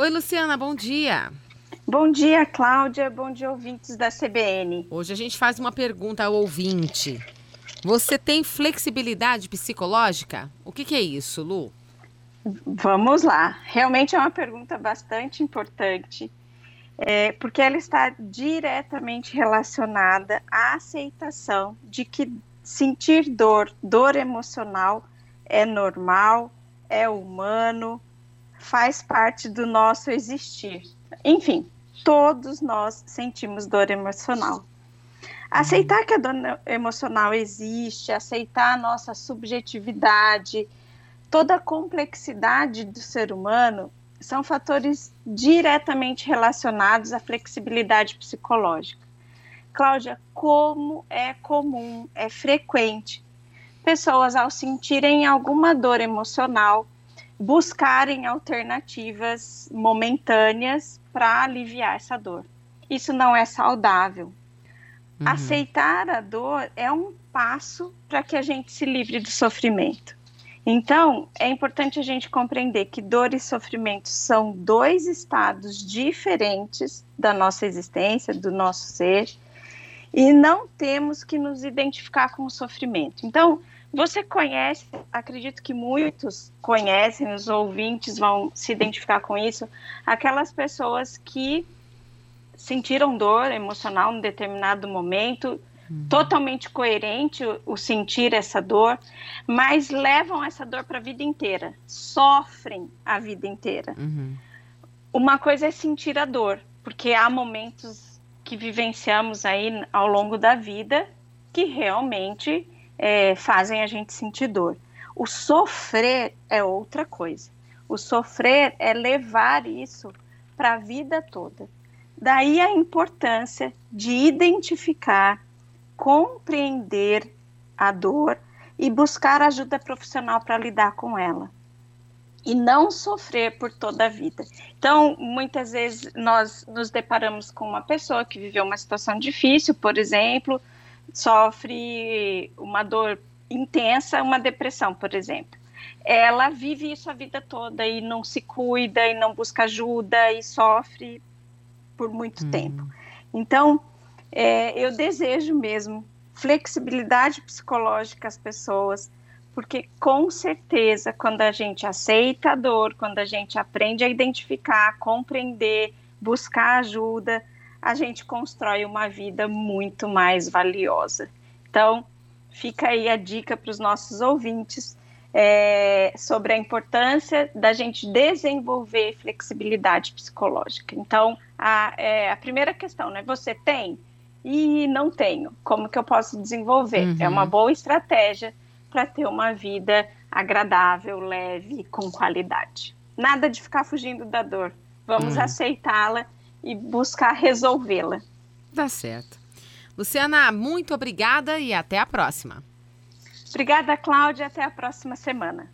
Oi, Luciana, bom dia. Bom dia, Cláudia. Bom dia, ouvintes da CBN. Hoje a gente faz uma pergunta ao ouvinte. Você tem flexibilidade psicológica? O que, que é isso, Lu? Vamos lá. Realmente é uma pergunta bastante importante, é, porque ela está diretamente relacionada à aceitação de que sentir dor, dor emocional, é normal, é humano, faz parte do nosso existir. Enfim, todos nós sentimos dor emocional. Aceitar que a dor emocional existe, aceitar a nossa subjetividade, toda a complexidade do ser humano são fatores diretamente relacionados à flexibilidade psicológica. Cláudia, como é comum, é frequente pessoas ao sentirem alguma dor emocional buscarem alternativas momentâneas para aliviar essa dor. Isso não é saudável. Uhum. Aceitar a dor é um passo para que a gente se livre do sofrimento. Então, é importante a gente compreender que dor e sofrimento são dois estados diferentes da nossa existência, do nosso ser, e não temos que nos identificar com o sofrimento. Então, você conhece, acredito que muitos conhecem, os ouvintes vão se identificar com isso, aquelas pessoas que sentiram dor emocional em determinado momento, uhum. totalmente coerente o, o, sentir essa dor, mas levam essa dor para a vida inteira, sofrem a vida inteira. Uhum. Uma coisa é sentir a dor, porque há momentos que vivenciamos aí ao longo da vida que realmente é, fazem a gente sentir dor. O sofrer é outra coisa. O sofrer é levar isso para a vida toda. Daí a importância de identificar, compreender a dor e buscar ajuda profissional para lidar com ela. E não sofrer por toda a vida. Então, muitas vezes nós nos deparamos com uma pessoa que viveu uma situação difícil, por exemplo, sofre uma dor intensa, uma depressão, por exemplo. Ela vive isso a vida toda e não se cuida e não busca ajuda e sofre por muito hum. tempo. Então, é, eu desejo mesmo flexibilidade psicológica às pessoas, porque com certeza, quando a gente aceita a dor, quando a gente aprende a identificar, compreender, buscar ajuda, a gente constrói uma vida muito mais valiosa. Então, fica aí a dica para os nossos ouvintes é, sobre a importância da gente desenvolver flexibilidade psicológica. Então, a, é, a primeira questão, né? Você tem? E não tenho. Como que eu posso desenvolver? Uhum. É uma boa estratégia para ter uma vida agradável, leve, com qualidade. Nada de ficar fugindo da dor. Vamos uhum. aceitá-la e buscar resolvê-la. Tá certo. Luciana, muito obrigada e até a próxima. Obrigada, Cláudia. Até a próxima semana.